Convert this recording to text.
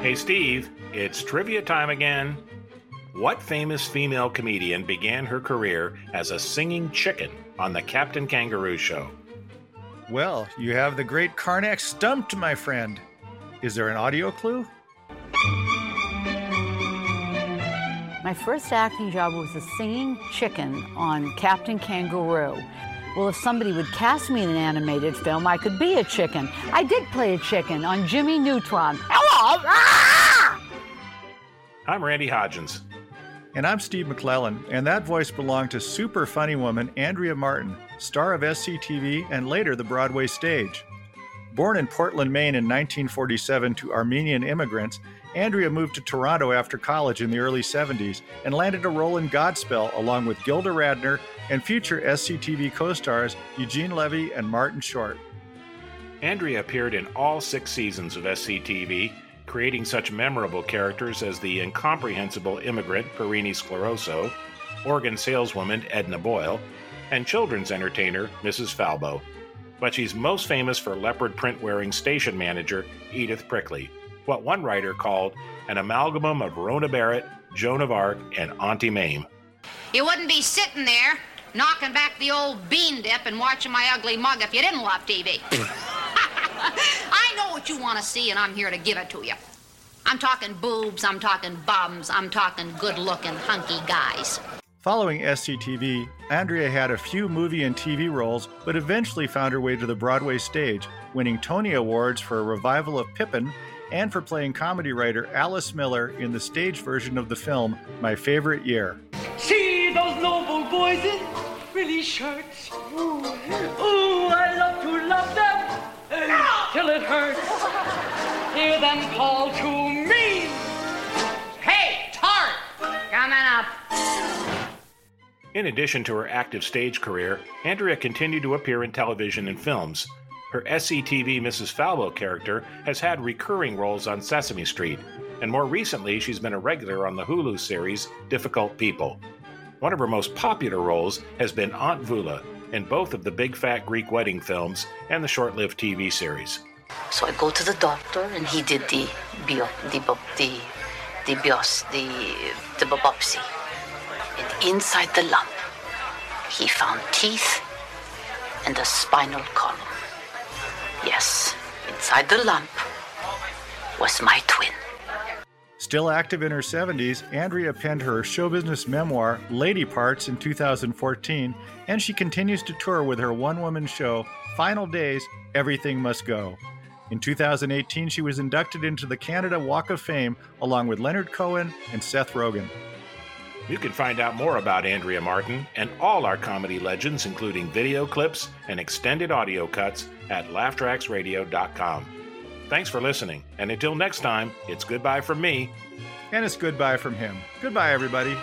Hey, Steve, it's trivia time again. What famous female comedian began her career as a singing chicken on the Captain Kangaroo Show? Well, you have the great Karnak stumped, my friend. Is there an audio clue? My first acting job was a singing chicken on Captain Kangaroo. Well, if somebody would cast me in an animated film, I could be a chicken. I did play a chicken on Jimmy Neutron. Hello! Ah! I'm Randy Hodgins. And I'm Steve McClellan, and that voice belonged to super funny woman Andrea Martin, star of SCTV and later the Broadway stage. Born in Portland, Maine in 1947 to Armenian immigrants, Andrea moved to Toronto after college in the early 70s and landed a role in Godspell along with Gilda Radner and future SCTV co stars Eugene Levy and Martin Short. Andrea appeared in all six seasons of SCTV, creating such memorable characters as the incomprehensible immigrant Pirini Scleroso, organ saleswoman Edna Boyle, and children's entertainer Mrs. Falbo. But she's most famous for leopard print wearing station manager Edith Prickley, what one writer called an amalgam of Rona Barrett, Joan of Arc, and Auntie Mame. You wouldn't be sitting there knocking back the old bean dip and watching my ugly mug if you didn't love TV. I know what you want to see, and I'm here to give it to you. I'm talking boobs, I'm talking bums, I'm talking good looking, hunky guys. Following SCTV, Andrea had a few movie and TV roles, but eventually found her way to the Broadway stage, winning Tony Awards for a revival of Pippin and for playing comedy writer Alice Miller in the stage version of the film My Favorite Year. See those noble boys in frilly shirts. Ooh, ooh, I love hurts. Hear them call to me. Hey, Tart, coming up. In addition to her active stage career, Andrea continued to appear in television and films. Her SCTV Mrs. Falbo character has had recurring roles on Sesame Street, and more recently, she's been a regular on the Hulu series Difficult People. One of her most popular roles has been Aunt Voula in both of the Big Fat Greek Wedding films and the short lived TV series. So I go to the doctor, and he did the bio, the the the bios, the the biopsy. And inside the lump, he found teeth and a spinal column. Yes, inside the lump was my twin. Still active in her 70s, Andrea penned her show business memoir, Lady Parts, in 2014, and she continues to tour with her one woman show, Final Days Everything Must Go. In 2018, she was inducted into the Canada Walk of Fame along with Leonard Cohen and Seth Rogen. You can find out more about Andrea Martin and all our comedy legends, including video clips and extended audio cuts, at laughtracksradio.com. Thanks for listening, and until next time, it's goodbye from me. And it's goodbye from him. Goodbye, everybody.